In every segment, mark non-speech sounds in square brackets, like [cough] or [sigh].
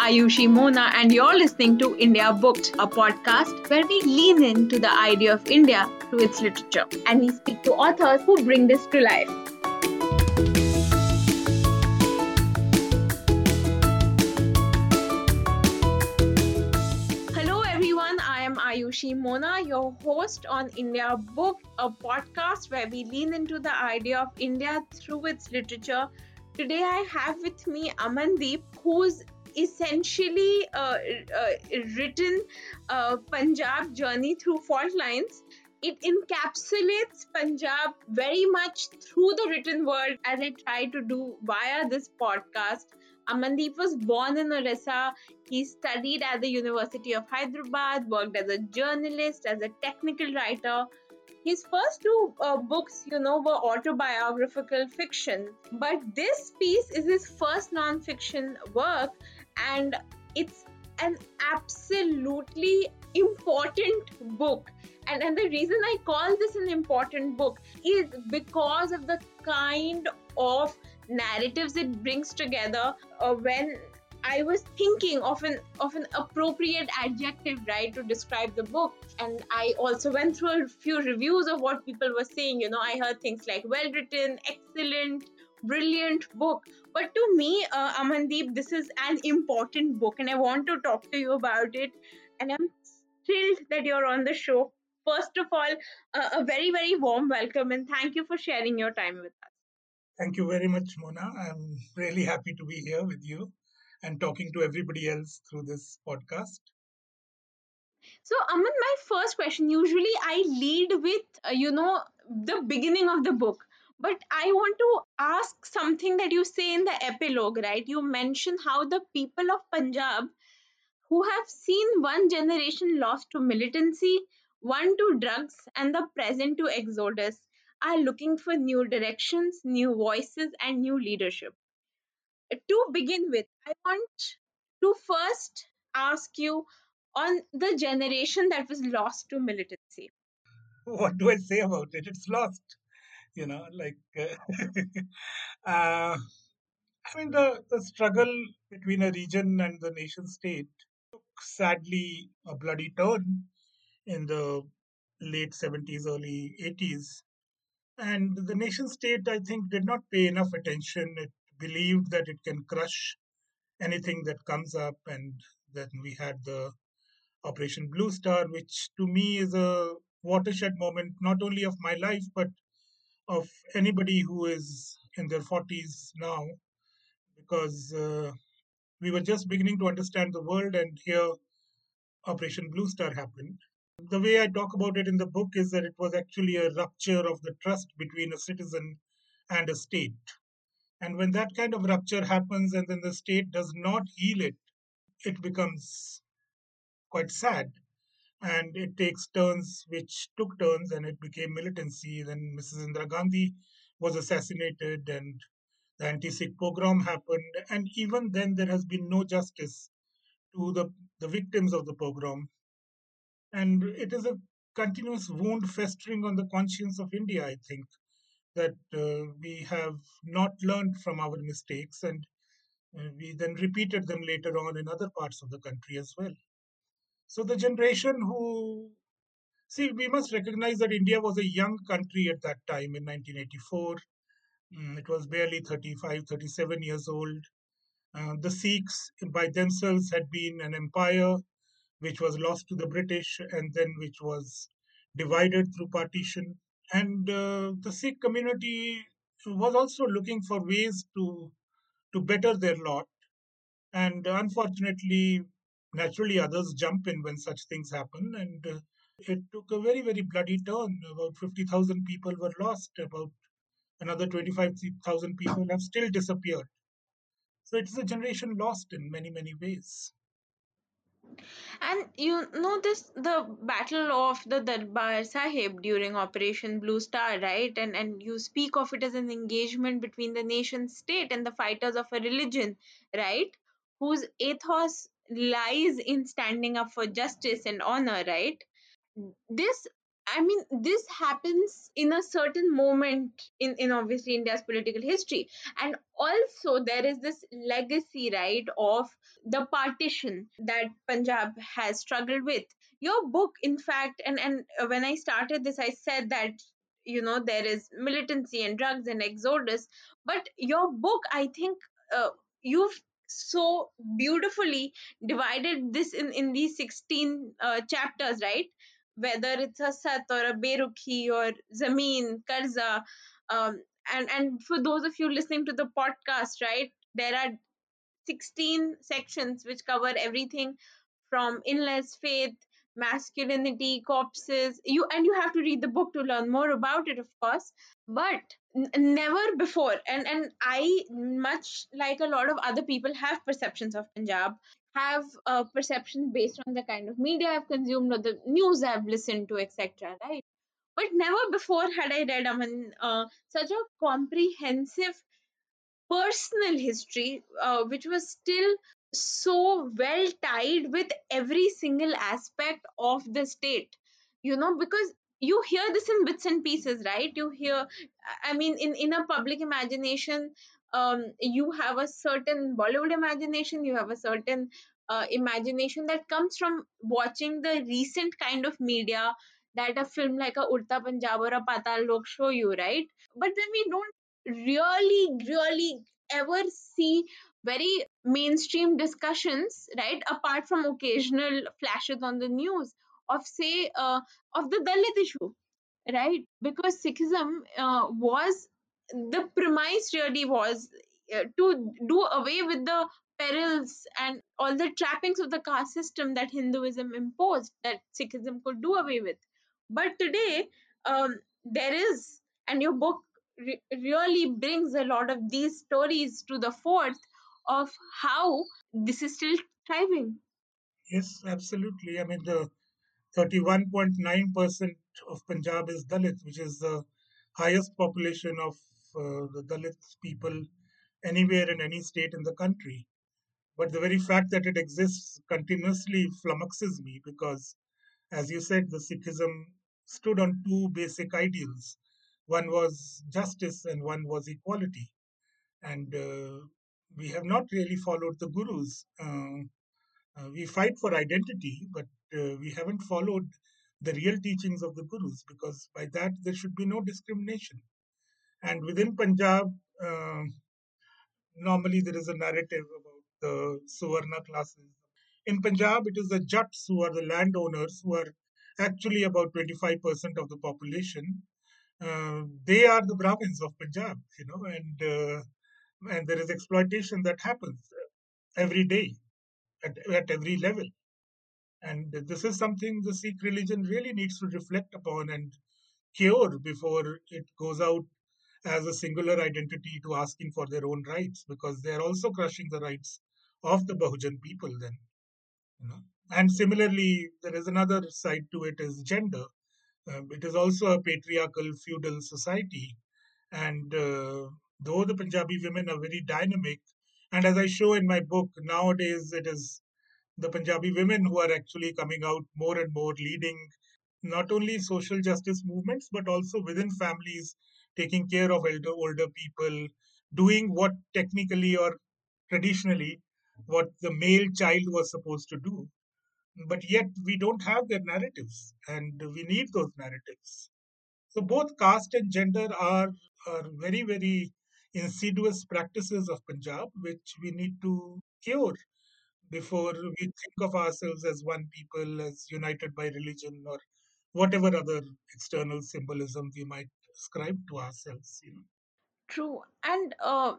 Ayushi Mona, and you're listening to India Booked, a podcast where we lean into the idea of India through its literature. And we speak to authors who bring this to life. Hello, everyone. I am Ayushi Mona, your host on India Booked, a podcast where we lean into the idea of India through its literature Today I have with me Amandeep, who's essentially uh, uh, written uh, Punjab journey through fault lines. It encapsulates Punjab very much through the written word, as I try to do via this podcast. Amandeep was born in Orissa. He studied at the University of Hyderabad, worked as a journalist, as a technical writer, his first two uh, books, you know, were autobiographical fiction, but this piece is his first non-fiction work, and it's an absolutely important book. And, and the reason I call this an important book is because of the kind of narratives it brings together uh, when I was thinking of an of an appropriate adjective, right, to describe the book. And I also went through a few reviews of what people were saying. You know, I heard things like well written, excellent, brilliant book. But to me, uh, Amandeep, this is an important book, and I want to talk to you about it. And I'm thrilled that you're on the show. First of all, uh, a very very warm welcome, and thank you for sharing your time with us. Thank you very much, Mona. I'm really happy to be here with you and talking to everybody else through this podcast. So, Aman, my first question usually I lead with, uh, you know, the beginning of the book. But I want to ask something that you say in the epilogue, right? You mention how the people of Punjab who have seen one generation lost to militancy, one to drugs, and the present to exodus are looking for new directions, new voices, and new leadership to begin with, I want to first ask you on the generation that was lost to militancy. What do I say about it? It's lost. You know, like, [laughs] uh, I mean, the, the struggle between a region and the nation state took sadly a bloody turn in the late 70s, early 80s. And the nation state, I think, did not pay enough attention. It believed that it can crush anything that comes up. And then we had the Operation Blue Star, which to me is a watershed moment, not only of my life, but of anybody who is in their 40s now, because uh, we were just beginning to understand the world, and here Operation Blue Star happened. The way I talk about it in the book is that it was actually a rupture of the trust between a citizen and a state. And when that kind of rupture happens and then the state does not heal it, it becomes quite sad. And it takes turns, which took turns, and it became militancy. Then Mrs. Indira Gandhi was assassinated, and the anti Sikh pogrom happened. And even then, there has been no justice to the, the victims of the pogrom. And it is a continuous wound festering on the conscience of India, I think that uh, we have not learned from our mistakes and uh, we then repeated them later on in other parts of the country as well. So the generation who see, we must recognize that India was a young country at that time in 1984. Mm, it was barely 35, 37 years old. Uh, the Sikhs by themselves had been an empire which was lost to the British and then which was divided through partition and uh, the Sikh community was also looking for ways to to better their lot. And unfortunately, naturally, others jump in when such things happen, and uh, it took a very very bloody turn. About fifty thousand people were lost. About another twenty five thousand people have still disappeared. So it is a generation lost in many many ways. And you know this the battle of the Darbar Sahib during Operation Blue Star, right? And and you speak of it as an engagement between the nation state and the fighters of a religion, right? Whose ethos lies in standing up for justice and honor, right? This I mean, this happens in a certain moment in, in obviously India's political history. And also, there is this legacy, right, of the partition that Punjab has struggled with. Your book, in fact, and, and when I started this, I said that, you know, there is militancy and drugs and exodus. But your book, I think, uh, you've so beautifully divided this in, in these 16 uh, chapters, right? whether it's a Sat or a Berukhi or Zameen, Karza. Um, and, and for those of you listening to the podcast, right, there are 16 sections which cover everything from illness, faith, masculinity, corpses. You and you have to read the book to learn more about it, of course. But n- never before, and and I, much like a lot of other people, have perceptions of Punjab have a perception based on the kind of media I've consumed or the news I've listened to, etc. Right? But never before had I read Aman uh, such a comprehensive personal history, uh, which was still so well tied with every single aspect of the state. You know, because you hear this in bits and pieces, right? You hear, I mean, in in a public imagination, um, you have a certain Bollywood imagination, you have a certain uh, imagination that comes from watching the recent kind of media that a film like a Udta Punjab or a Patal Lok show you, right? But then we don't really, really ever see very mainstream discussions, right? Apart from occasional flashes on the news of, say, uh, of the Dalit issue, right? Because Sikhism uh, was the premise really was uh, to do away with the perils and all the trappings of the caste system that Hinduism imposed that Sikhism could do away with. But today, um, there is, and your book re- really brings a lot of these stories to the fore of how this is still thriving. Yes, absolutely. I mean, the 31.9% of Punjab is Dalit, which is the highest population of uh, the Dalit people anywhere in any state in the country. But the very fact that it exists continuously flummoxes me because, as you said, the Sikhism stood on two basic ideals. One was justice and one was equality. And uh, we have not really followed the gurus. Uh, uh, we fight for identity, but uh, we haven't followed the real teachings of the gurus because by that there should be no discrimination. And within Punjab, uh, normally there is a narrative about the Savarna classes. In Punjab, it is the Jats who are the landowners who are actually about 25% of the population. Uh, they are the Brahmins of Punjab, you know, and uh, and there is exploitation that happens every day at, at every level. And this is something the Sikh religion really needs to reflect upon and cure before it goes out as a singular identity to asking for their own rights, because they are also crushing the rights of the Bahujan people then. You know? And similarly, there is another side to it is gender. Uh, it is also a patriarchal feudal society. And uh, though the Punjabi women are very dynamic, and as I show in my book, nowadays it is the Punjabi women who are actually coming out more and more, leading not only social justice movements, but also within families, taking care of elder, older people, doing what technically or traditionally what the male child was supposed to do. But yet we don't have their narratives, and we need those narratives. So both caste and gender are, are very, very insidious practices of Punjab, which we need to cure before we think of ourselves as one people, as united by religion or whatever other external symbolism we might ascribe to ourselves. You know. True, and uh,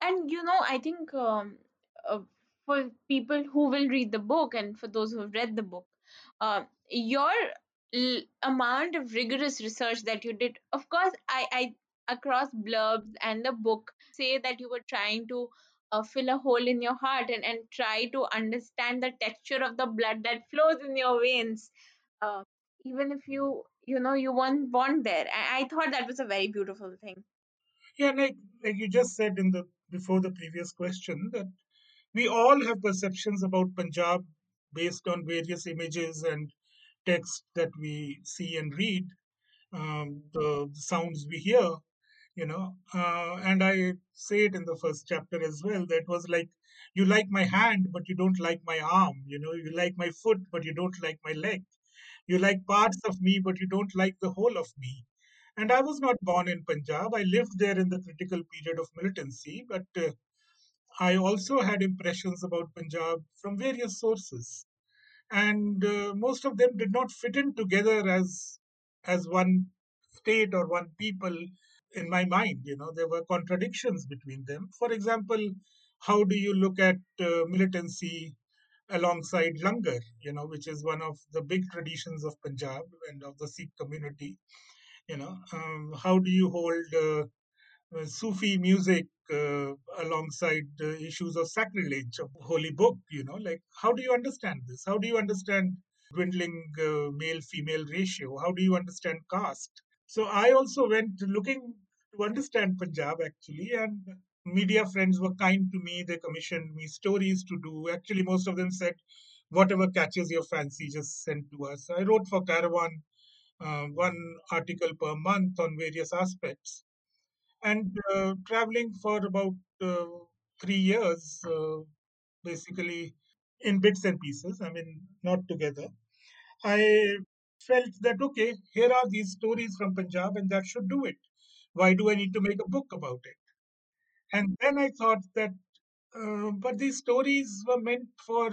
and you know, I think um, uh, for people who will read the book and for those who have read the book, uh, your l- amount of rigorous research that you did, of course, I, I across blurbs and the book say that you were trying to uh, fill a hole in your heart and, and try to understand the texture of the blood that flows in your veins. Uh, even if you you know you weren't born there. I, I thought that was a very beautiful thing. Yeah, like like you just said in the before the previous question that we all have perceptions about Punjab based on various images and text that we see and read, um, the sounds we hear, you know. Uh, and I say it in the first chapter as well. That was like, you like my hand, but you don't like my arm. You know, you like my foot, but you don't like my leg. You like parts of me, but you don't like the whole of me. And I was not born in Punjab. I lived there in the critical period of militancy, but uh, I also had impressions about Punjab from various sources, and uh, most of them did not fit in together as as one state or one people in my mind. You know, there were contradictions between them. For example, how do you look at uh, militancy alongside langar? You know, which is one of the big traditions of Punjab and of the Sikh community. You know, um, how do you hold uh, uh, Sufi music uh, alongside the issues of sacrilege of holy book. You know, like how do you understand this? How do you understand dwindling uh, male female ratio? How do you understand caste? So I also went looking to understand Punjab actually, and media friends were kind to me. They commissioned me stories to do. Actually, most of them said, whatever catches your fancy, just send to us. I wrote for Caravan uh, one article per month on various aspects and uh, traveling for about uh, three years, uh, basically in bits and pieces. I mean, not together. I felt that okay, here are these stories from Punjab, and that should do it. Why do I need to make a book about it? And then I thought that, uh, but these stories were meant for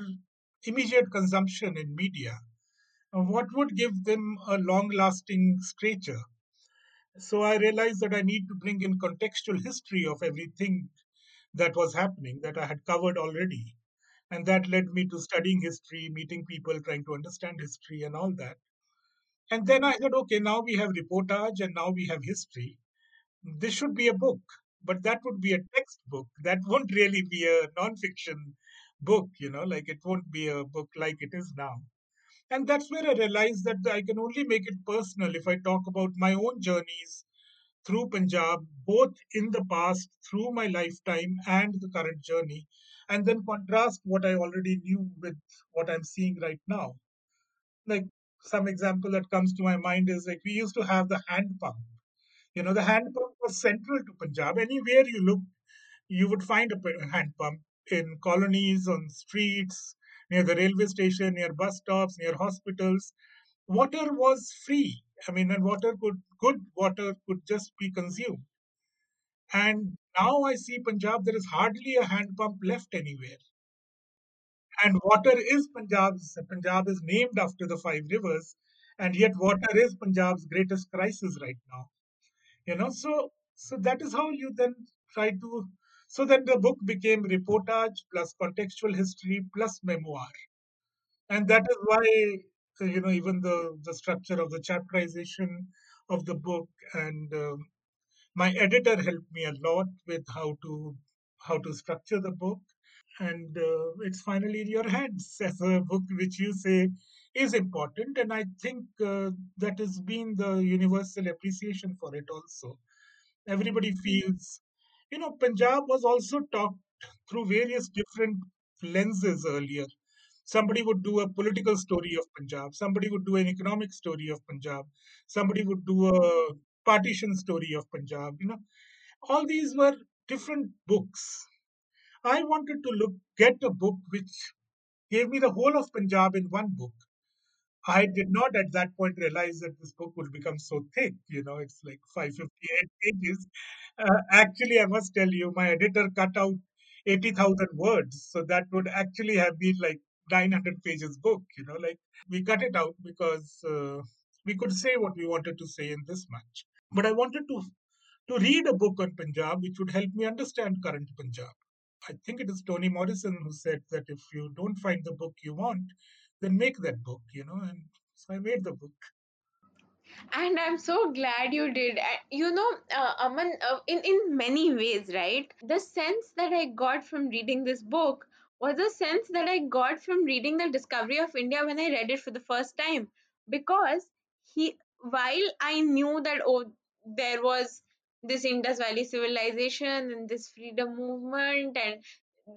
immediate consumption in media. Uh, What would give them a long-lasting stature? So I realized that I need to bring in contextual history of everything that was happening that I had covered already. And that led me to studying history, meeting people, trying to understand history and all that. And then I said, okay, now we have reportage and now we have history. This should be a book, but that would be a textbook. That won't really be a nonfiction book, you know, like it won't be a book like it is now. And that's where I realized that I can only make it personal if I talk about my own journeys through Punjab, both in the past, through my lifetime, and the current journey, and then contrast what I already knew with what I'm seeing right now. Like some example that comes to my mind is like we used to have the hand pump. You know, the hand pump was central to Punjab. Anywhere you look, you would find a hand pump in colonies, on streets, near the railway station, near bus stops, near hospitals. Water was free. I mean, and water could, good water could just be consumed And now I see Punjab, there is hardly a hand pump left anywhere. And water is Punjab's, Punjab is named after the five rivers, and yet water is Punjab's greatest crisis right now. You know, so so that is how you then try to. So then the book became reportage plus contextual history plus memoir, and that is why uh, you know even the the structure of the chapterization of the book and um, my editor helped me a lot with how to how to structure the book and uh, it's finally in your hands [laughs] as a book which you say is important and i think uh, that has been the universal appreciation for it also. Everybody feels you know punjab was also talked through various different lenses earlier. Somebody would do a political story of punjab somebody would do an economic story of punjab somebody would do a partition story of punjab you know. All these were different books. I wanted to look get a book which gave me the whole of Punjab in one book. I did not at that point realize that this book would become so thick. You know, it's like 558 [laughs] pages. Uh, actually, I must tell you, my editor cut out 80,000 words. So that would actually have been like 900 pages book. You know, like we cut it out because uh, we could say what we wanted to say in this much. But I wanted to to read a book on Punjab which would help me understand current Punjab. I think it is Toni Morrison who said that if you don't find the book you want, then make that book, you know. And so I made the book. and i'm so glad you did you know uh, aman uh, in in many ways right the sense that i got from reading this book was a sense that i got from reading the discovery of india when i read it for the first time because he while i knew that oh there was this indus valley civilization and this freedom movement and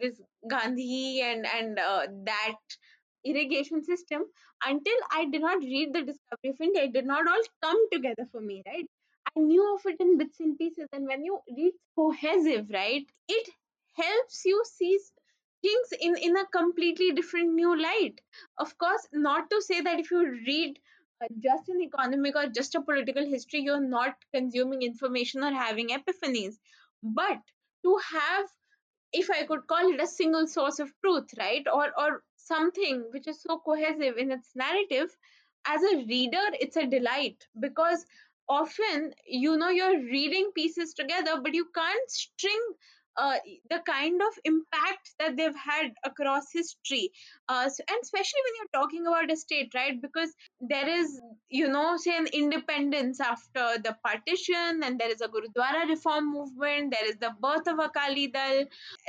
this gandhi and and uh, that irrigation system until I did not read the discovery of India. It did not all come together for me, right? I knew of it in bits and pieces. And when you read cohesive, right, it helps you see things in, in a completely different new light. Of course, not to say that if you read uh, just an economic or just a political history, you're not consuming information or having epiphanies. But to have if I could call it a single source of truth, right? Or or something which is so cohesive in its narrative, as a reader, it's a delight because often you know you're reading pieces together, but you can't string uh, the kind of impact that they've had across history. Uh, so- and especially when you're talking about a state right? Because there is you know say an independence after the partition and there is a gurudwara reform movement there is the birth of akali dal.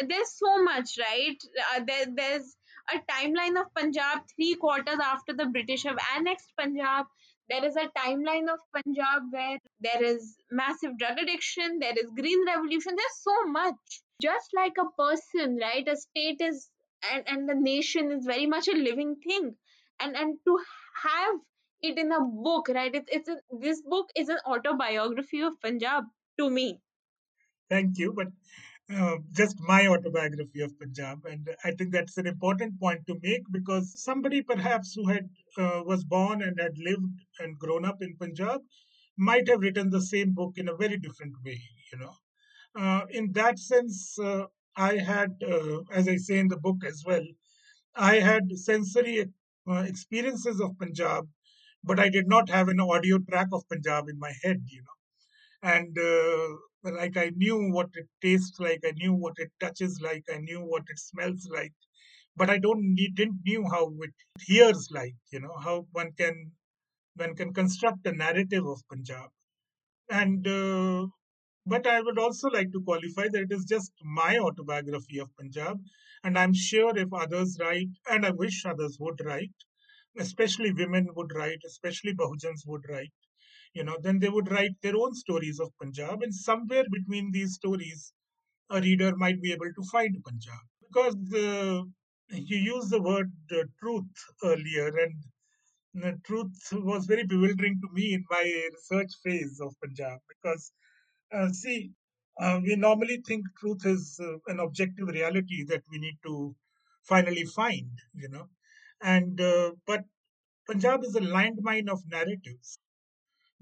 There's so much right? Uh, there, there's a timeline of punjab three quarters after the british have annexed punjab. There is a timeline of punjab where there is massive drug addiction there is green revolution there's so much. Just like a person right a state is and, and the nation is very much a living thing. And and to have it in a book right it's, it's a, this book is an autobiography of punjab to me. Thank you. But uh, just my autobiography of Punjab, and I think that's an important point to make because somebody perhaps who had uh, was born and had lived and grown up in Punjab might have written the same book in a very different way. You know, uh, in that sense, uh, I had, uh, as I say in the book as well, I had sensory experiences of Punjab, but I did not have an audio track of Punjab in my head. You know and like I knew what it tastes like, I knew what it touches like, I knew what it smells like, but I don't need, didn't knew how it hears like, you know, how one can one can construct a narrative of Punjab. And uh, but I would also like to qualify that it is just my autobiography of Punjab, and I'm sure if others write, and I wish others would write, especially women would write, especially Bahujans would write you know, then they would write their own stories of Punjab, and somewhere between these stories, a reader might be able to find Punjab. Because uh, you used the word uh, truth earlier, and the truth was very bewildering to me in my research phase of Punjab. Because, uh, see, uh, we normally think truth is uh, an objective reality that we need to finally find, you know. And but Punjab is a landmine of narratives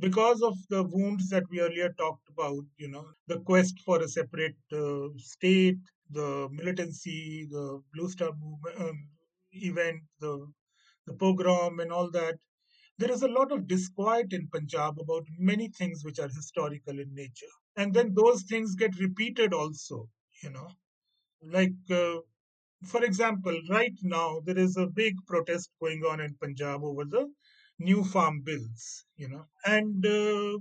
because of the wounds that we earlier talked about, you know, the quest for a separate uh, state, the militancy, the Blue Star movement um, event, the the pogrom, and all that. There is a lot of disquiet in Punjab about many things which are historical in nature, and then those things get repeated also. You know, like uh, for example, right now there is a big protest going on in Punjab over the new farm bills, you know, and uh,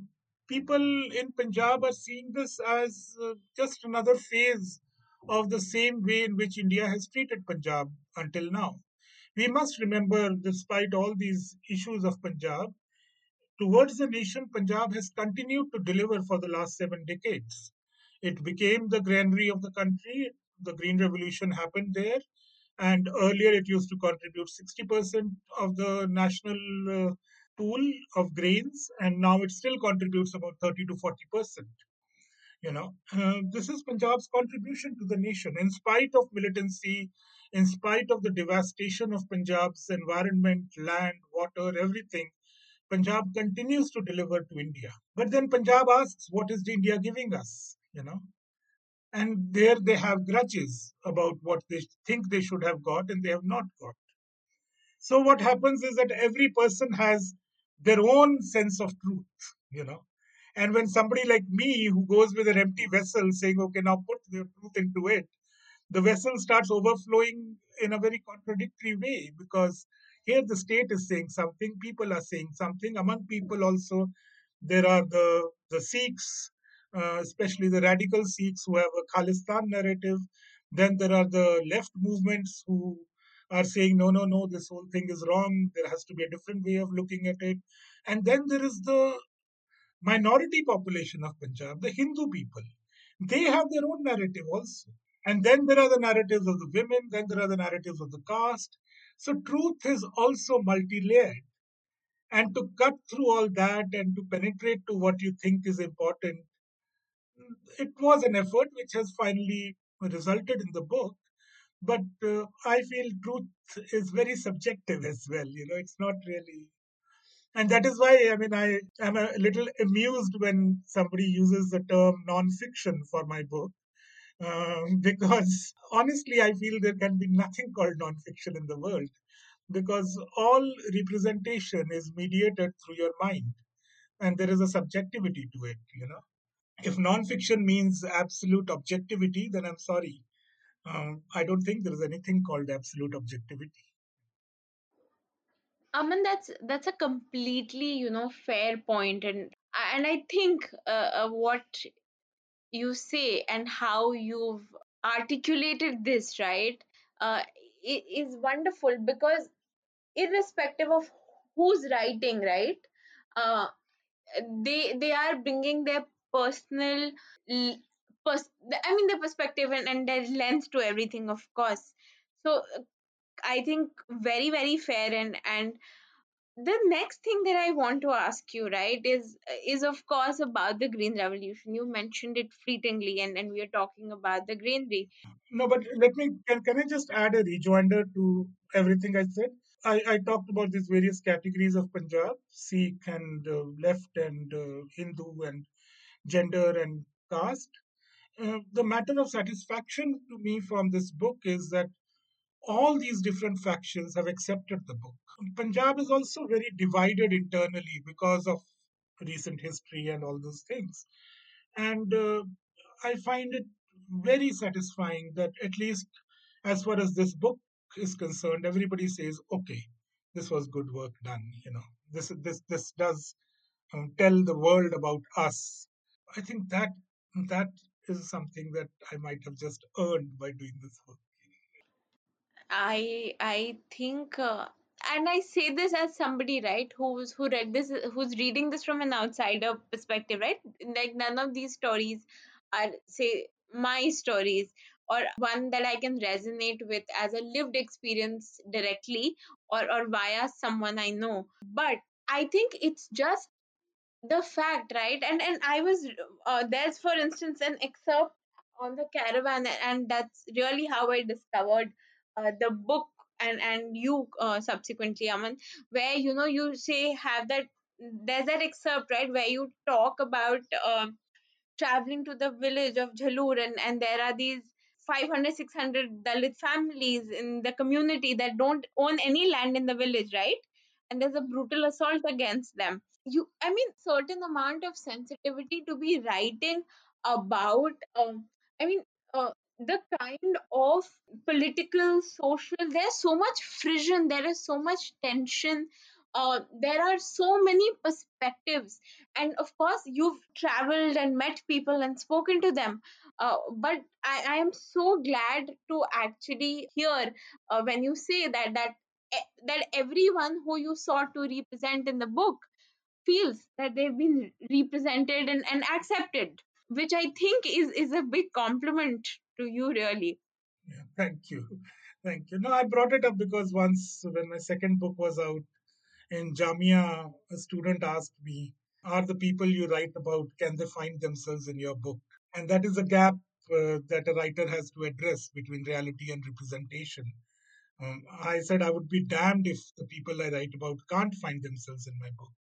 people in Punjab are seeing this as uh, just another phase of the same way in which India has treated Punjab until now. We must remember, despite all these issues of Punjab, towards the nation, Punjab has continued to deliver for the last seven decades. It became the granary of the country. The Green Revolution happened there. And earlier, it used to contribute 60% of the national uh, pool of grains, and now it still contributes about 30 to 40%. You know, uh, this is Punjab's contribution to the nation, in spite of militancy, in spite of the devastation of Punjab's environment, land, water, everything. Punjab continues to deliver to India. But then Punjab asks, what is India giving us? You know, and there they have grudges about what they think they should have got and they have not got. So what happens is that every person has their own sense of truth, you know. And when somebody like me who goes with an empty vessel saying, okay, now put the truth into it, the vessel starts overflowing in a very contradictory way because here the state is saying something, people are saying something. Among people also, there are the, the Sikhs, uh, especially the radical Sikhs who have a Khalistan narrative. Then there are the left movements who are saying, no, no, no, this whole thing is wrong. There has to be a different way of looking at it. And then there is the minority population of Punjab, the Hindu people. They have their own narrative also. And then there are the narratives of the women, then there are the narratives of the caste. So truth is also multi-layered. And to cut through all that and to penetrate to what you think is important, it was an effort which has finally resulted in the book. But uh, I feel truth is very subjective as well. You know, it's not really and that is why i mean i am a little amused when somebody uses the term non-fiction for my book um, [laughs] because honestly i feel there can be nothing called non-fiction in the world because all representation is mediated through your mind and there is a subjectivity to it you know if non-fiction means absolute objectivity then i'm sorry. Um, i don't think there is anything called absolute objectivity. Aman, that's that's a completely you know fair point, and and I think uh, uh, what you say and how you've articulated this right uh, is wonderful because irrespective of who's writing right uh, they they are bringing their personal pers- i mean the perspective and, and their lens to everything of course. So i think very very fair and and the next thing that i want to ask you right is is of course about the green revolution. You mentioned it fleetingly and and we are talking about the greenery. No but let me can, can i just add a rejoinder to everything i said? I, I talked about these various categories of Punjab, Sikh and uh, left and uh, Hindu and gender and caste. Uh, the matter of satisfaction to me from this book is that all these different factions have accepted the book. Punjab is also very divided internally because of recent history and all those things. And uh, I find it very satisfying that at least as far as this book is concerned, everybody says, okay, this was good work done. You know, this this this does um, tell the world about us. I think that that is something that I might have just earned by doing this work. I I think, uh, and I say this as somebody, right, who's who read this, who's reading this from an outsider perspective, right? Like none of these stories are say my stories or one that I can resonate with as a lived experience directly or or via someone I know. But I think it's just the fact right? And and i was uh, there's for instance an excerpt on the caravan and that's really how i discovered uh, the book and and you uh, subsequently aman where you know you say have that there's that excerpt right where you talk about um traveling to the village of Jhalur and, and there are these 500 600 Dalit families in the community that don't own any land in the village right? And there's a brutal assault against them you i mean certain amount of sensitivity to be writing about um, i mean uh, the kind of political social there's so much friction there is so much tension uh, there are so many perspectives. And of course you've traveled and met people and spoken to them uh, but I, I am so glad to actually hear uh, when you say that that e- that everyone who you sought to represent in the book feels that they've been represented and, and accepted which i think is is a big compliment to you really Yeah, thank you. Thank you. No, I brought it up because once when my second book was out in Jamia, a student asked me, Are the people you write about, can they find themselves in your book? And that is a gap uh, that a writer has to address between reality and representation. Um, I said I would be damned if the people I write about can't find themselves in my book.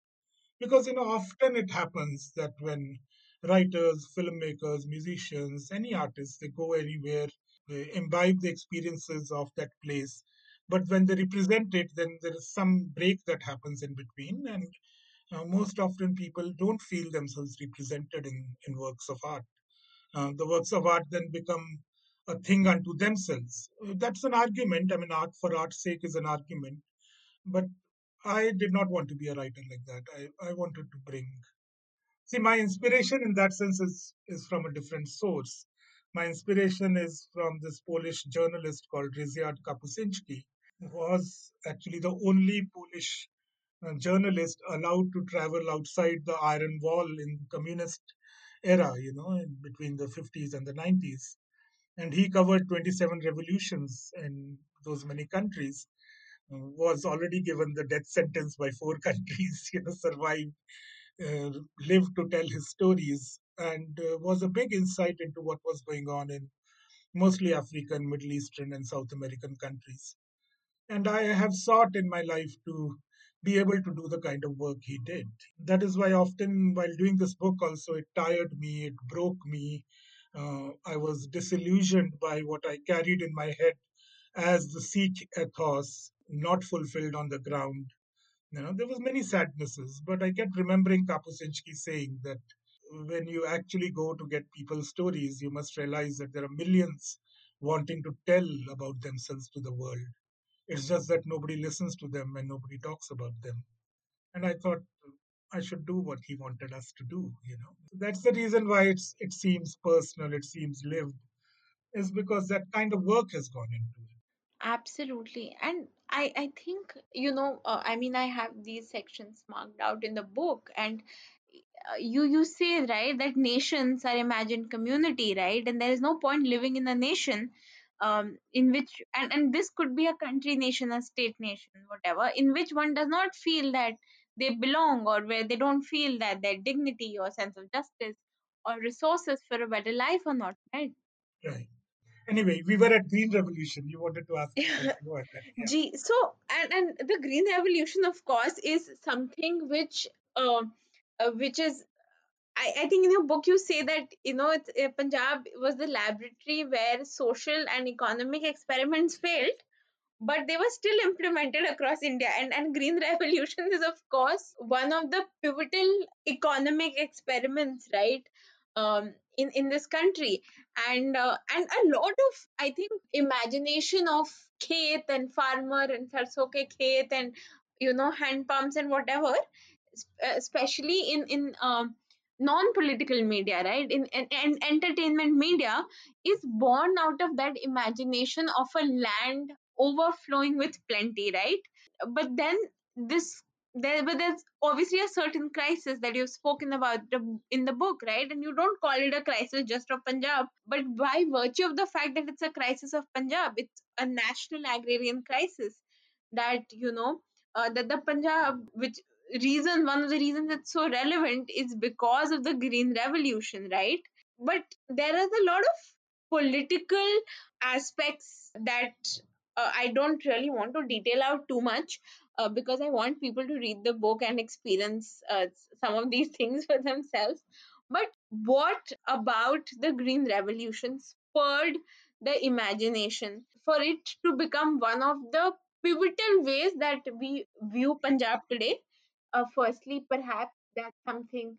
Because, you know, often it happens that when writers, filmmakers, musicians, any artists, they go anywhere, they imbibe the experiences of that place. But when they represent it, then there is some break that happens in between. And uh, most often people don't feel themselves represented in, in works of art. Uh, the works of art then become a thing unto themselves. Uh, That's an argument. I mean, art for art's sake is an argument. But I did not want to be a writer like that. I, I wanted to bring. See, my inspiration in that sense is, is from a different source. My inspiration is from this Polish journalist called Ryszard Kapuscinski, who was actually the only Polish uh, journalist allowed to travel outside the Iron Wall in communist era, you know, between the 50s and the 90s. And he covered 27 revolutions in those many countries. Was already given the death sentence by four [laughs] countries, you know, survived, uh, lived to tell his stories, and uh, was a big insight into what was going on in mostly African, Middle Eastern, and South American countries. And I have sought in my life to be able to do the kind of work he did. That is why often while doing this book, also, it tired me, it broke me. Uh, I was disillusioned by what I carried in my head as the Sikh ethos not fulfilled on the ground. You know, there was many sadnesses, but I kept remembering Kapuscinski saying that when you actually go to get people's stories, you must realize that there are millions wanting to tell about themselves to the world. It's just that nobody listens to them and nobody talks about them. And I thought I should do what he wanted us to do, you know. That's the reason why it's it seems personal, it seems lived, is because that kind of work has gone into it. Absolutely. And I, I think, you know, uh, I mean, I have these sections marked out in the book, and uh, you you say right that nations are imagined community, right? And there is no point living in a nation um, in which, and, and this could be a country nation, a state nation, whatever, in which one does not feel that they belong or where they don't feel that their dignity or sense of justice or resources for a better life are not, right? Right. Anyway, we were at Green Revolution. You wanted to ask a question. Go ahead. Yeah. Gee, so and and the green revolution, of course, is something which uh, uh, which is I, I think in your book you say that you know it's, uh, Punjab was the laboratory where social and economic experiments failed, but they were still implemented across India. And and green [laughs] revolution is of course one of the pivotal economic experiments, right? Um, in in this country. And uh, and a lot of i think imagination of khet and farmer and sarso ke khet and you know hand pumps and whatever especially in in um, non-political media right? In, in, in entertainment media is born out of that imagination of a land overflowing with plenty right? But then this there but there's obviously a certain crisis that you've spoken about in the book right? And you don't call it a crisis just of punjab but by virtue of the fact that it's a crisis of punjab it's a national agrarian crisis that you know uh, that the punjab which reason one of the reasons it's so relevant is because of the green revolution right? But there is a lot of political aspects that uh, I don't really want to detail out too much uh, because I want people to read the book and experience uh, some of these [laughs] things for themselves. But what about the Green Revolution spurred the imagination for it to become one of the pivotal ways that we view Punjab today? Uh, firstly, perhaps that's something,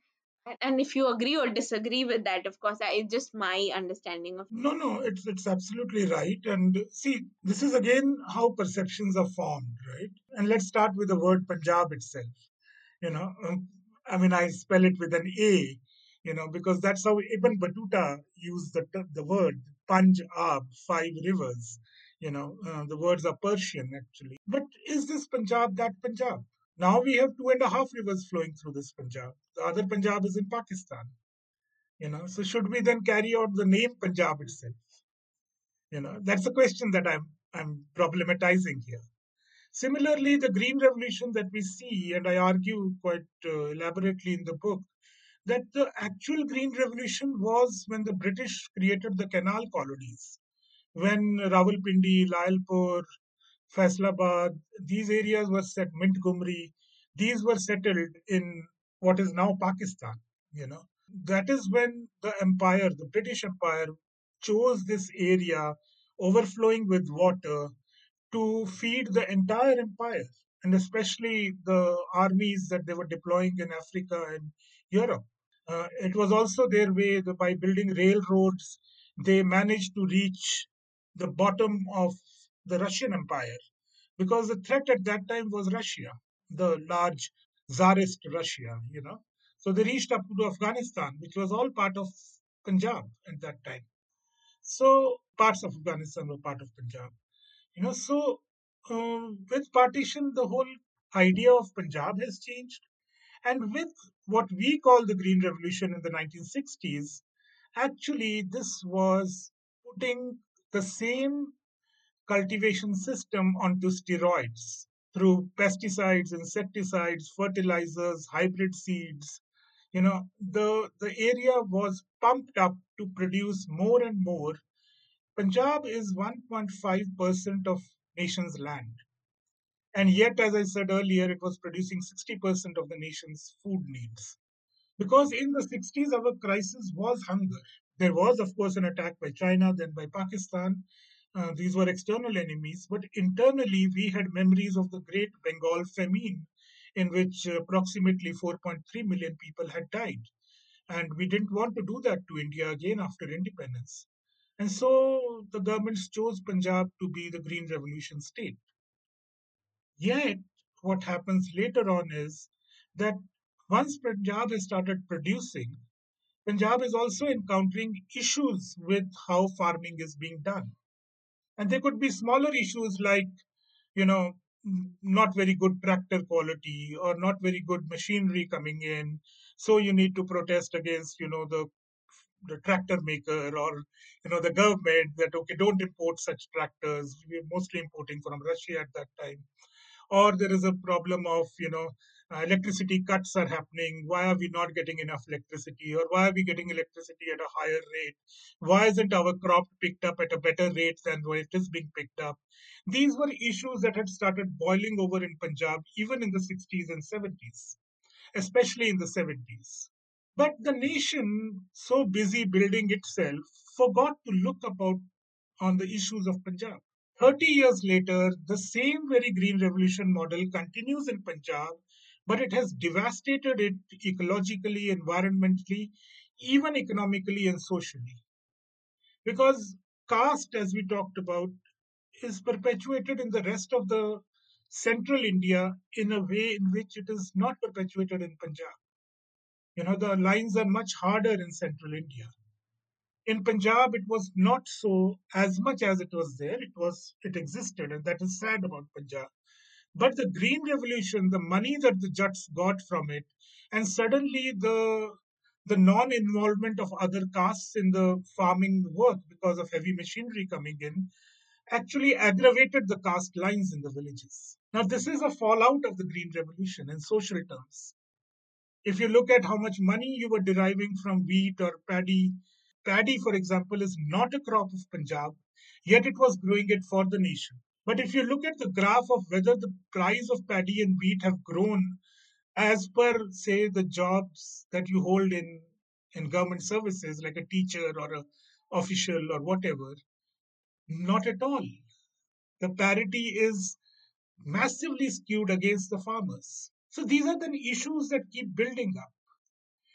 and if you agree or disagree with that, of course, it's just my understanding of. No, no, it's it's absolutely right. And see, this is again how perceptions are formed, right? And let's start with the word Punjab itself. You know, um, I mean, I spell it with an A, you know, because that's how Ibn Battuta used the the word Punjab, five rivers. You know, uh, the words are Persian actually. But is this Punjab that Punjab? Now we have two and a half rivers flowing through this Punjab. The other Punjab is in Pakistan. You know, so should we then carry out the name Punjab itself? You know, that's the question that I'm I'm problematizing here. Similarly, the Green Revolution that we see, and I argue quite uh, elaborately in the book, that the actual Green Revolution was when the British created the canal colonies, when Rawalpindi, Lyallpur, Faisalabad, these areas were set, Mintgumri, these were settled in what is now Pakistan, you know. That is when the empire, the British Empire, chose this area overflowing with water to feed the entire empire, and especially the armies that they were deploying in Africa and Europe. Uh, it was also their way that by building railroads, they managed to reach the bottom of the Russian Empire because the threat at that time was Russia, the large Tsarist Russia, you know. So they reached up to Afghanistan, which was all part of Punjab at that time. So parts of Afghanistan were part of Punjab. You know, so um, with partition, the whole idea of Punjab has changed. And with what we call the Green Revolution in the 1960s, actually, this was putting the same cultivation system onto steroids through pesticides, insecticides, fertilizers, hybrid seeds. You know, the, the area was pumped up to produce more and more. Punjab is 1.5% of nation's land. And yet, as I said earlier, it was producing 60% of the nation's food needs. Because in the 60s, our crisis was hunger. There was, of course, an attack by China, then by Pakistan. Uh, these were external enemies. But internally, we had memories of the Great Bengal famine, in which approximately 4.3 million people had died. And we didn't want to do that to India again after independence. And so the governments chose Punjab to be the Green Revolution state. Yet, what happens later on is that once Punjab has started producing, Punjab is also encountering issues with how farming is being done. And there could be smaller issues like, you know, not very good tractor quality or not very good machinery coming in. So you need to protest against, you know, the the tractor maker or you know the government that okay don't import such tractors we're mostly importing from russia at that time or there is a problem of you know uh, electricity cuts are happening. Why are we not getting enough electricity? Or why are we getting electricity at a higher rate? Why isn't our crop picked up at a better rate than where it is being picked up? These were issues that had started boiling over in punjab even in the 60s and 70s especially in the 70s but the nation so busy building itself forgot to look about on the issues of punjab. 30 years later, the same very green revolution model continues in Punjab, but it has devastated it ecologically, environmentally, even economically and socially. Because caste, as we talked about, is perpetuated in the rest of the central India in a way in which it is not perpetuated in Punjab. You know, the lines are much harder in central India in Punjab, it was not so as much as it was there. It was it existed, and that is sad about Punjab. But the Green Revolution, the money that the Jats got from it, and suddenly the the non-involvement of other castes in the farming work because of heavy machinery coming in, actually aggravated the caste lines in the villages. Now, this is a fallout of the Green Revolution in social terms. If you look at how much money you were deriving from wheat or paddy Paddy, for example, is not a crop of Punjab, yet it was growing it for the nation. But if you look at the graph of whether the price of paddy and wheat have grown as per, say, the jobs that you hold in, in government services, like a teacher or a official or whatever, not at all. The parity is massively skewed against the farmers. So these are the issues that keep building up.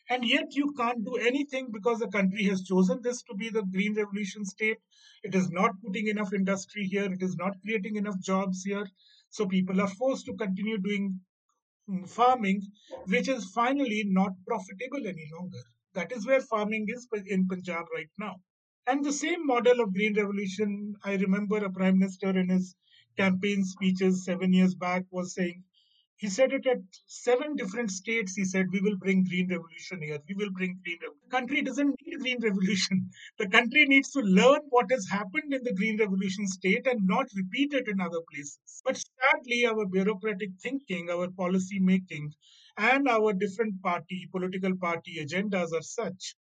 And yet you can't do anything because the country has chosen this to be the green revolution state. It is not putting enough industry here. It is not creating enough jobs here. So people are forced to continue doing mm, farming, which is finally not profitable any longer. That is where farming is in Punjab right now. And the same model of green revolution, I remember a prime minister in his campaign speeches seven years back was saying he said it at seven different states. He said, We will bring green revolution here. We will bring green revolution. The country doesn't need green revolution. The country needs to learn what has happened in the green revolution state and not repeat it in other places. But sadly, our bureaucratic thinking, our policy making, and our different party, political party agendas are such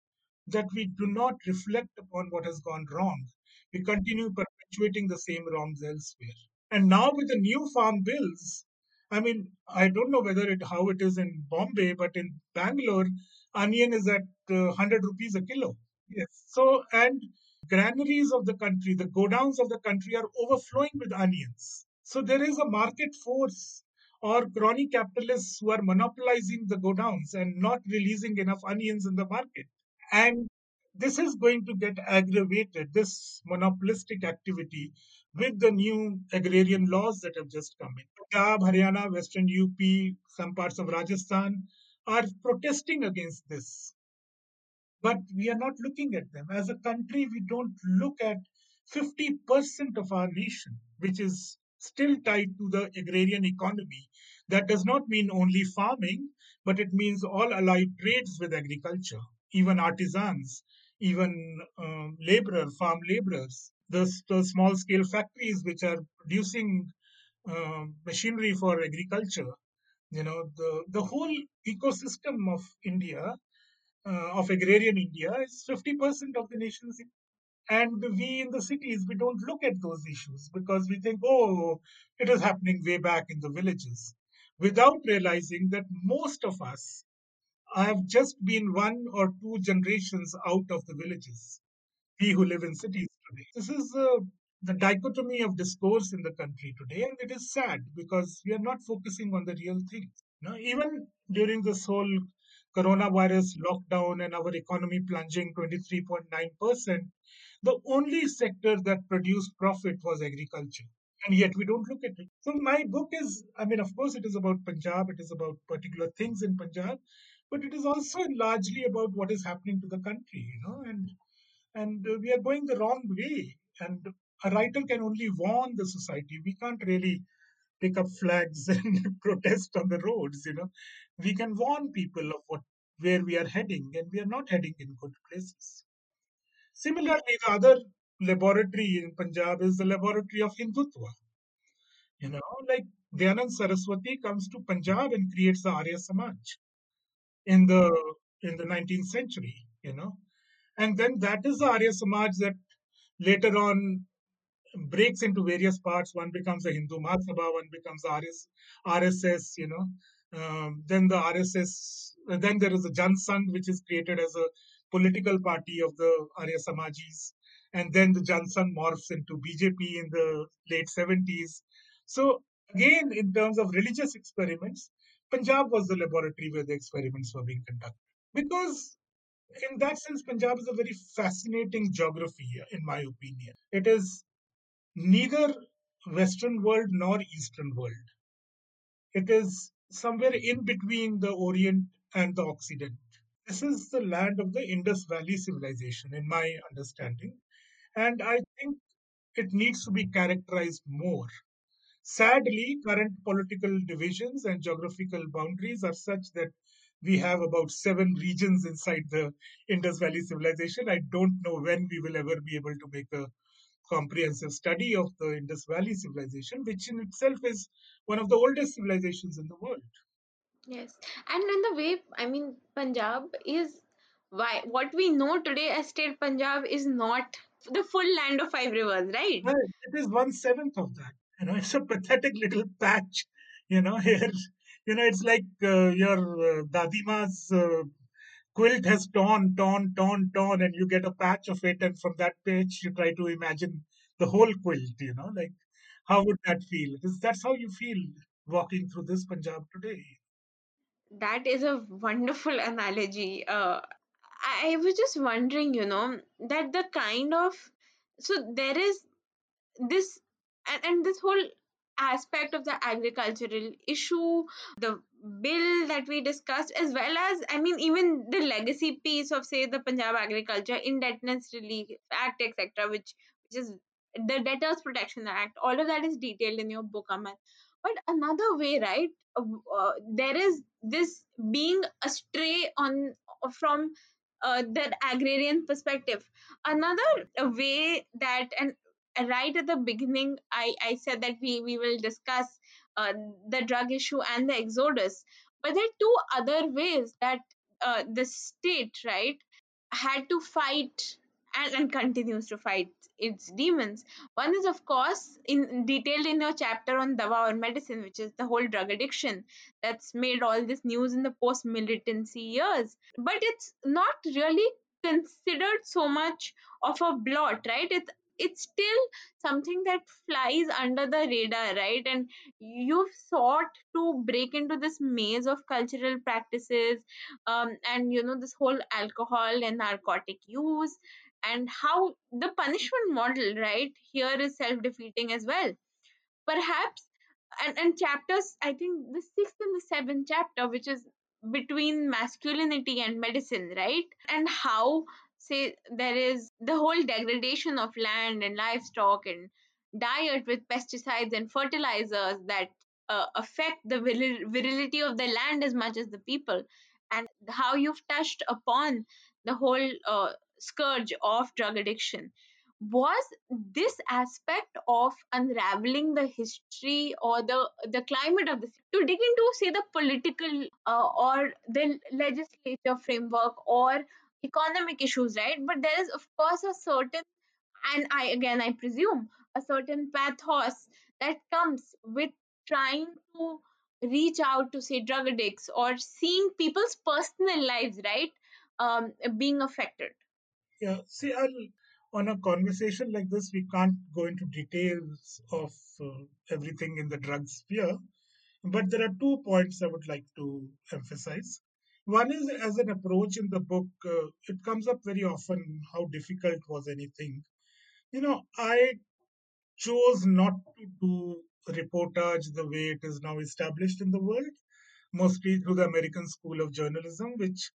that we do not reflect upon what has gone wrong. We continue perpetuating the same wrongs elsewhere. And now with the new farm bills, I mean, I don't know whether it how it is in Bombay, but in Bangalore, onion is at uh, 100 rupees a kilo. Yes. So, and granaries of the country, the godowns of the country are overflowing with onions. So there is a market force or crony capitalists who are monopolizing the godowns and not releasing enough onions in the market. And this is going to get aggravated, this monopolistic activity, with the new agrarian laws that have just come in. Punjab, Haryana, Western UP, some parts of Rajasthan are protesting against this. But we are not looking at them. As a country, we don't look at 50% of our nation, which is still tied to the agrarian economy. That does not mean only farming, but it means all allied trades with agriculture, even artisans, even um, laborer, farm laborers. The, the small scale factories which are producing uh, machinery for agriculture. You know, the, the whole ecosystem of India, uh, of agrarian India, is 50% of the nation's and we in the cities, we don't look at those issues because we think, oh, it is happening way back in the villages, without realizing that most of us have just been one or two generations out of the villages, we who live in cities today. This is uh, the dichotomy of discourse in the country today, and it is sad because we are not focusing on the real things. Know, even during this whole coronavirus lockdown and our economy plunging 23.9%, the only sector that produced profit was agriculture. And yet we don't look at it. So my book is, I mean, of course, it is about Punjab, it is about particular things in Punjab, but it is also largely about what is happening to the country, you know, and and we are going the wrong way. And a writer can only warn the society. We can't really pick up flags [laughs] and protest on the roads, you know. We can warn people of what where we are heading, and we are not heading in good places. Similarly, the other laboratory in Punjab is the laboratory of Hindutva. You know, like Dayanand Saraswati comes to Punjab and creates the Arya Samaj in the in the 19th century. You know, and then that is the Arya Samaj that later on breaks into various parts. One becomes a Hindu Mahasabha, one becomes RS, RSS, you know. Um, then the RSS, then there is a Jan Sangh, which is created as a political party of the Arya Samajis. And then the Jan Sangh morphs into BJP in the late 70s. So, again, in terms of religious experiments, Punjab was the laboratory where the experiments were being conducted. Because in that sense, Punjab is a very fascinating geography, in my opinion. It is neither Western world nor Eastern world. It is somewhere in between the Orient and the Occident. This is the land of the Indus Valley civilization, in my understanding. And I think it needs to be characterized more. Sadly, current political divisions and geographical boundaries are such that we have about seven regions inside the Indus Valley civilization. I don't know when we will ever be able to make a comprehensive study of the Indus Valley civilization, which in itself is one of the oldest civilizations in the world. Yes, and in the way, I mean, Punjab is why what we know today as state Punjab is not the full land of five rivers, right? Well, it is one seventh of that. You know, it's a pathetic little patch. You know, [laughs] here, you know, it's like uh, your uh, Dadima's uh, quilt has torn, torn, torn, torn, and you get a patch of it, and from that patch you try to imagine the whole quilt. You know, like how would that feel? Because that's how you feel walking through this Punjab today. That is a wonderful analogy. Uh, I was just wondering, you know, that the kind of so there is this and, and this whole aspect of the agricultural issue the bill that we discussed as well as i mean even the legacy piece of say the punjab agriculture indebtedness relief act etc which which is the debtors protection act. All of that is detailed in your book aman. But another way right uh, there is this being astray on from uh, the agrarian perspective. Another way that and right at the beginning i i said that we we will discuss uh, the drug issue and the exodus. But there are two other ways that uh, the state right had to fight and, and continues to fight its demons. One is of course in detailed in your chapter on dawa or medicine which is the whole drug addiction that's made all this news in the post militancy years. But it's not really considered so much of a blot right? It's it's still something that flies under the radar right? And you've sought to break into this maze of cultural practices um, and you know this whole alcohol and narcotic use and how the punishment model right here is self-defeating as well. Perhaps and, and chapters i think the sixth and the seventh chapter which is between masculinity and medicine right? And how say there is the whole degradation of land and livestock and diet with pesticides and fertilizers that uh, affect the viril- virility of the land as much as the people. And how you've touched upon the whole uh, scourge of drug addiction. Was this aspect of unraveling the history or the the climate of the to dig into say the political uh, or the legislature framework or economic issues right? But there is of course a certain and i again i presume a certain pathos that comes with trying to reach out to say drug addicts or seeing people's personal lives right um, being affected. Yeah, see, I'll, on a conversation like this, we can't go into details of uh, everything in the drug sphere, but there are two points I would like to emphasize. One is as an approach in the book, uh, it comes up very often how difficult was anything. You know, I chose not to do reportage the way it is now established in the world, mostly through the American School of Journalism, which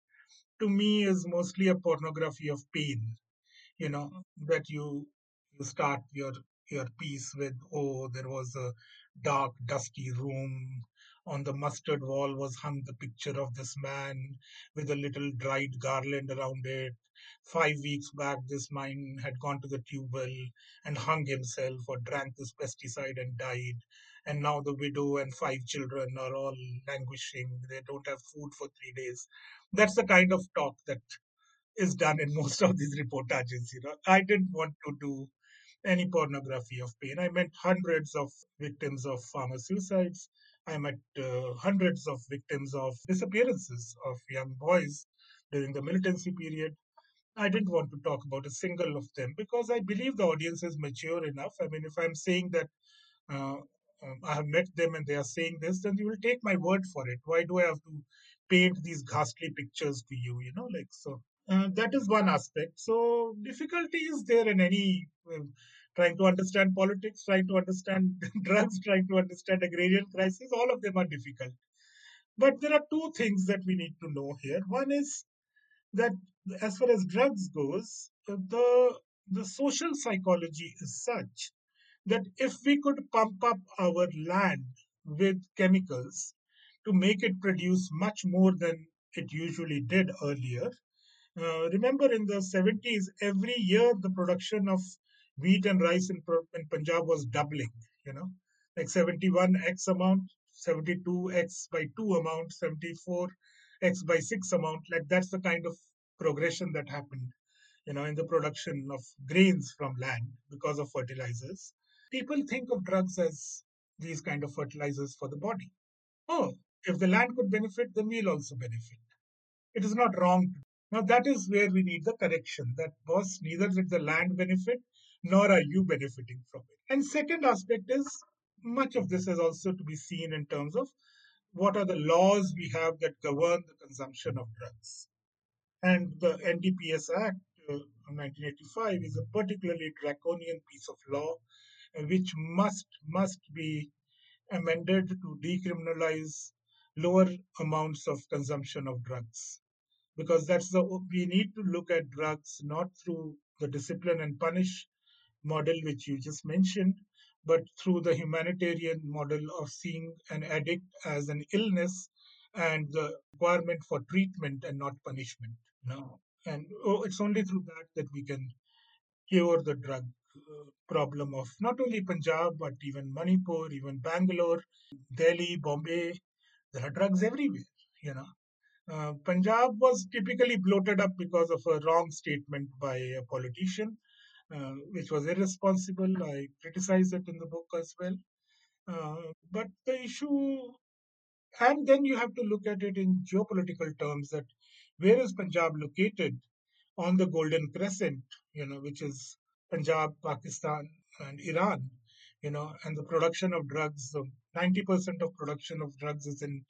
to me is mostly a pornography of pain you know that you you start your your piece with oh there was a dark dusty room on the mustard wall was hung the picture of this man with a little dried garland around it five weeks back this man had gone to the tube well and hung himself or drank this pesticide and died and now the widow and five children are all languishing they don't have food for three days that's the kind of talk that is done in [laughs] most of these reportages. You know, I didn't want to do any pornography of pain. I met hundreds of victims of farmer suicides. I met uh, hundreds of victims of disappearances of young boys during the militancy period. I didn't want to talk about a single of them because I believe the audience is mature enough. I mean, if I'm saying that uh, um, I have met them and they are saying this, then you will take my word for it. Why do I have to paint these ghastly pictures to you? You know, like so. Uh, that is one aspect. So difficulty is there in any uh, trying to understand politics, trying to understand [laughs] drugs, trying to understand agrarian crisis. All of them are difficult. But there are two things that we need to know here. One is that as far as drugs goes, the the social psychology is such that if we could pump up our land with chemicals to make it produce much more than it usually did earlier, uh, remember in the 70s, every year the production of wheat and rice in, in Punjab was doubling, you know, like 71 X amount, 72 X by 2 amount, 74 X by 6 amount. Like that's the kind of progression that happened, you know, in the production of grains from land because of fertilizers. People think of drugs as these kind of fertilizers for the body. Oh, if the land could benefit, then we'll also benefit. It is not wrong now, that is where we need the correction that boss, neither did the land benefit nor are you benefiting from it. And second aspect is much of this is also to be seen in terms of what are the laws we have that govern the consumption of drugs. And the NDPS Act uh, of 1985 is a particularly draconian piece of law uh, which must must be amended to decriminalize lower amounts of consumption of drugs because that's the we need to look at drugs not through the discipline and punish model which you just mentioned but through the humanitarian model of seeing an addict as an illness and the requirement for treatment and not punishment. No. And oh, it's only through that that we can cure the drug uh, problem of not only punjab but even manipur even bangalore delhi bombay. There are drugs everywhere you know. Uh, Punjab was typically bloated up because of a wrong statement by a politician, uh, which was irresponsible. I criticize it in the book as well. Uh, but the issue, and then you have to look at it in geopolitical terms that where is Punjab located on the Golden Crescent, you know, which is Punjab, Pakistan, and Iran, you know, and the production of drugs, 90% of production of drugs is in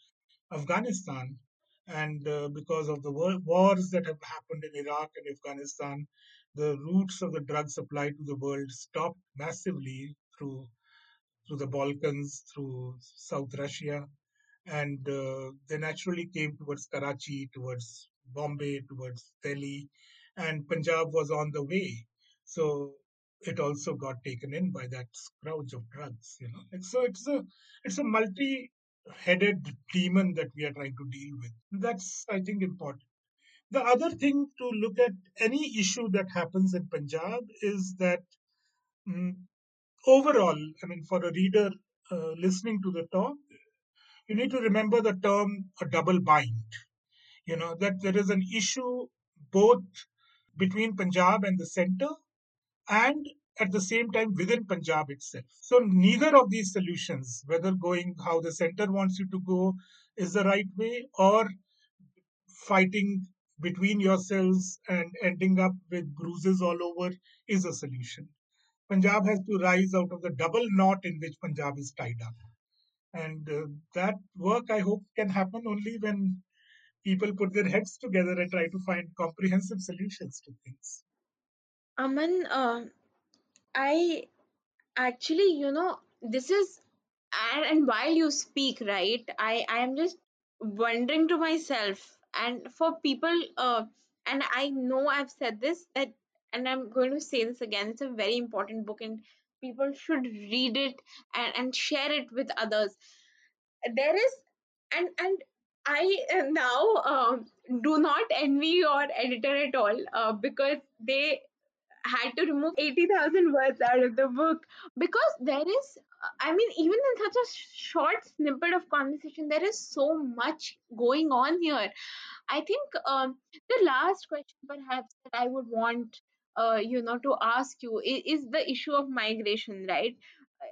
Afghanistan and uh, because of the war- wars that have happened in Iraq and Afghanistan, the routes of the drug supply to the world stopped massively through through the Balkans, through South Russia, and uh, they naturally came towards Karachi, towards Bombay, towards Delhi, and Punjab was on the way. So it also got taken in by that scourge of drugs, you know. So it's a it's a multi headed demon that we are trying to deal with. That's, I think, important. The other thing to look at any issue that happens in Punjab is that mm, overall, I mean, for a reader uh, listening to the talk, you need to remember the term a double bind. You know, that there is an issue both between Punjab and the center and at the same time within Punjab itself. So neither of these solutions, whether going how the center wants you to go, is the right way, or fighting between yourselves and ending up with bruises all over is a solution. Punjab has to rise out of the double knot in which Punjab is tied up. And uh, that work, I hope, can happen only when people put their heads together and try to find comprehensive solutions to things. Aman, uh, I actually, you know, this is, and, and while you speak, right, I, I am just wondering to myself, and for people, uh, and I know I've said this, that, and I'm going to say this again, it's a very important book, and people should read it and, and share it with others. There is, and, and I uh, now um, do not envy your editor at all uh, because they had to remove 80,000 words out of the book because there is, I mean, even in such a short snippet of conversation, there is so much going on here. I think um, the last question, perhaps, that I would want uh, you know to ask you is, is the issue of migration, right?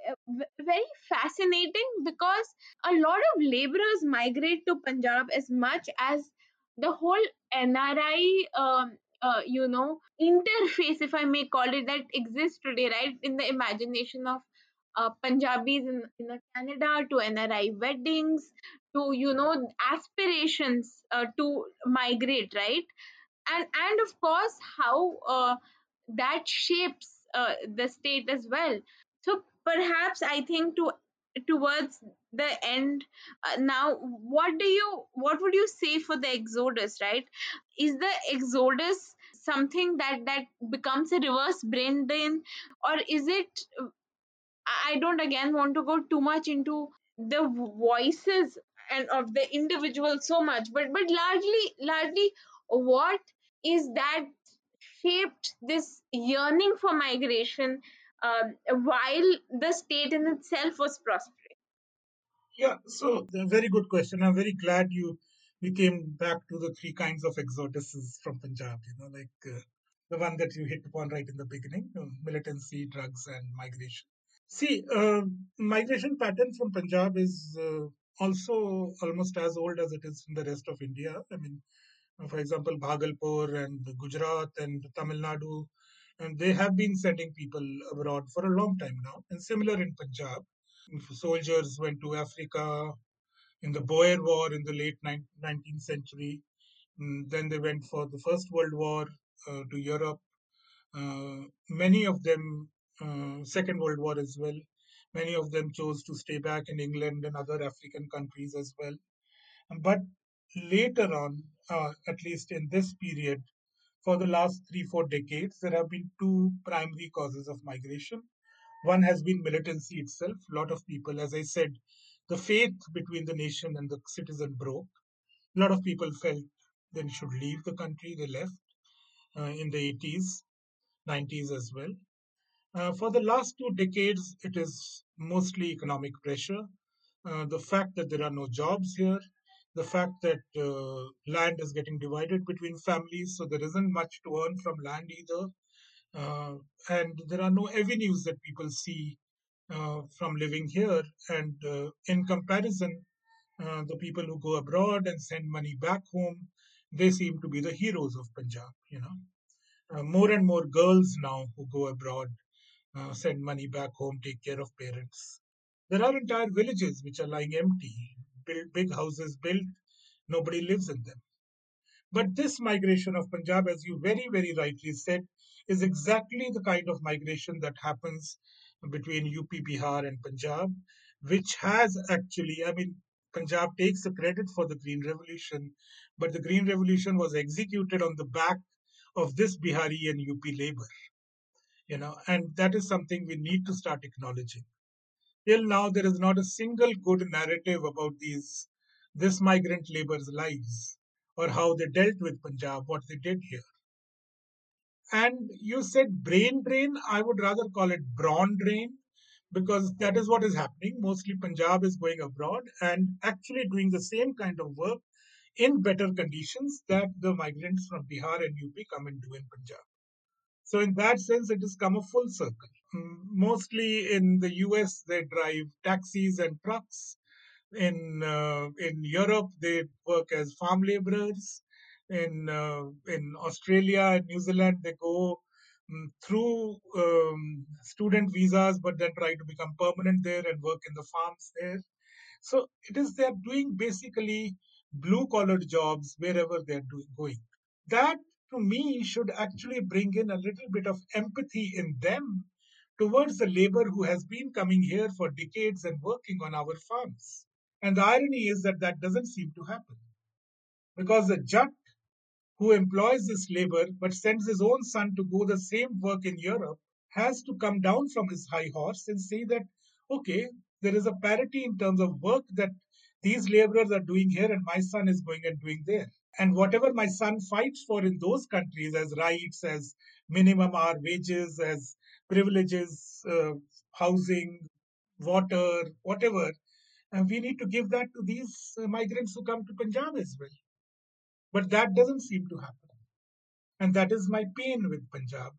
Uh, very fascinating because a lot of laborers migrate to Punjab as much as the whole NRI, um, uh, you know, interface, if I may call it, that exists today, right, in the imagination of uh, Punjabis in, in Canada to NRI weddings to, you know, aspirations uh, to migrate, right? And, and of course, how uh, that shapes uh, the state as well. So perhaps I think to towards the end uh, now what do you what would you say for the exodus right is the exodus something that that becomes a reverse brain drain or is it i don't again want to go too much into the voices and of the individual so much but but largely largely what is that shaped this yearning for migration um, while the state in itself was prospering Yeah, so a very good question. I'm very glad you we came back to the three kinds of exoduses from Punjab. You know, like uh, the one that you hit upon right in the beginning: uh, militancy, drugs, and migration. See, uh, migration pattern from Punjab is uh, also almost as old as it is in the rest of India. I mean, uh, for example, Bhagalpur and Gujarat and Tamil Nadu, and they have been sending people abroad for a long time now. And similar in Punjab, soldiers went to Africa in the Boer War in the late 19th century. Mm, Then they went for the First World War uh, to Europe. Uh, many of them, Second World War as well. Many of them chose to stay back in England and other African countries as well. But later on, uh, at least in this period, for the last three, four decades, there have been two primary causes of migration. One has been militancy itself. A lot of people, as I said, the faith between the nation and the citizen broke. A lot of people felt they should leave the country. They left uh, in the 80s, 90s as well. Uh, for the last two decades, it is mostly economic pressure. Uh, the fact that there are no jobs here, the fact that uh, land is getting divided between families, so there isn't much to earn from land either. Uh, and there are no avenues that people see uh, from living here. And uh, in comparison, the people who go abroad and send money back home, they seem to be the heroes of Punjab. You know, uh, more and more girls now who go abroad uh, send money back home, take care of parents. There are entire villages which are lying empty, built, big houses built, nobody lives in them. But this migration of Punjab, as you very, very rightly said, is exactly the kind of migration that happens between UP, Bihar, and Punjab, which has actually, I mean, Punjab takes the credit for the Green Revolution, but the Green Revolution was executed on the back of this Bihari and UP labor, you know, and that is something we need to start acknowledging. Till now, there is not a single good narrative about these this migrant labor's lives or how they dealt with Punjab, what they did here. And you said brain drain. I would rather call it brawn drain because that is what is happening. Mostly Punjab is going abroad and actually doing the same kind of work in better conditions that the migrants from Bihar and UP come and do in Punjab. So, in that sense, it has come a full circle. Mm, mostly in the US, they drive taxis and trucks. In uh, in Europe, they work as farm laborers. In uh, in Australia and New Zealand, they go um, through um, student visas, but then try to become permanent there and work in the farms there. So it is they are doing basically blue collar jobs wherever they are doing, going. That to me should actually bring in a little bit of empathy in them towards the labor who has been coming here for decades and working on our farms. And the irony is that that doesn't seem to happen because the Jat who employs this labor but sends his own son to go the same work in Europe has to come down from his high horse and say that, okay, there is a parity in terms of work that these laborers are doing here and my son is going and doing there. And whatever my son fights for in those countries as rights, as minimum hour wages, as privileges, uh, housing, water, whatever, and we need to give that to these uh, migrants who come to Punjab as well. But that doesn't seem to happen. And that is my pain with Punjab.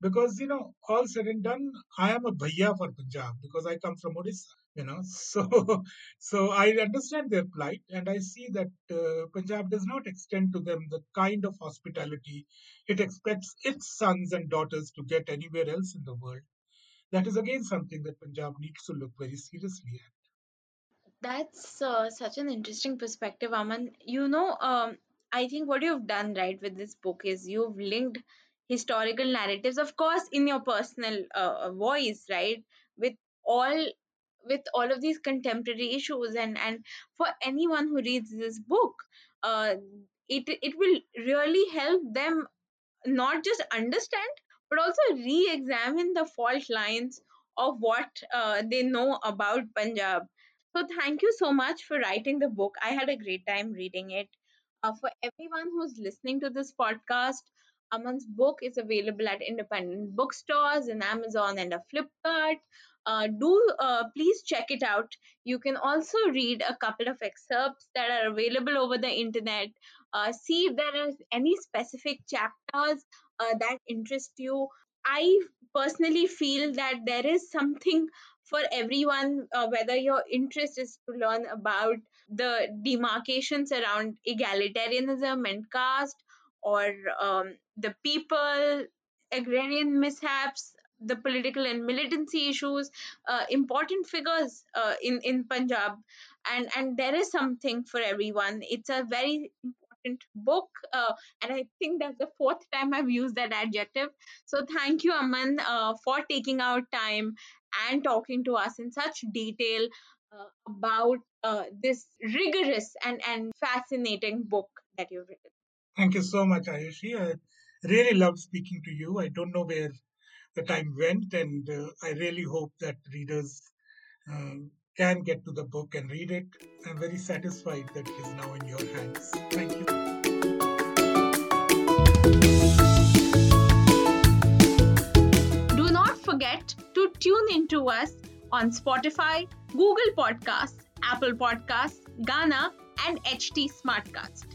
Because, you know, all said and done, I am a bhaiya for Punjab because I come from Odisha you know. [laughs] So so i understand their plight and i see that uh, punjab does not extend to them the kind of hospitality it expects its sons and daughters to get anywhere else in the world. That is again something that punjab needs to look very seriously at. That's uh, such an interesting perspective aman. You know um, i think what you've done right with this book is you've linked historical narratives of course in your personal uh, voice right? With all with all of these contemporary issues and and for anyone who reads this book uh, it it will really help them not just understand but also re-examine the fault lines of what uh, they know about punjab. So thank you so much for writing the book. I had a great time reading it. Uh, for everyone who's listening to this podcast Aman's book is available at independent bookstores in Amazon and a Flipkart uh, do uh, please check it out. You can also read a couple of excerpts that are available over the internet. Uh, see if there are any specific chapters uh, that interest you. I personally feel that there is something for everyone, uh, whether your interest is to learn about the demarcations around egalitarianism and caste, or um, the people, agrarian mishaps, the political and militancy issues, uh, important figures uh, in in Punjab, and and there is something for everyone. It's a very important book, uh, and I think that's the fourth time I've used that adjective. So thank you, Aman, uh, for taking out time and talking to us in such detail uh, about uh, this rigorous and and fascinating book that you've written. Thank you so much, Ayushi. Really loved speaking to you. I don't know where the time went, and uh, I really hope that readers uh, can get to the book and read it. I'm very satisfied that it is now in your hands. Thank you. Do not forget to tune into us on Spotify, Google Podcasts, Apple Podcasts, Gaana, and HT Smartcast.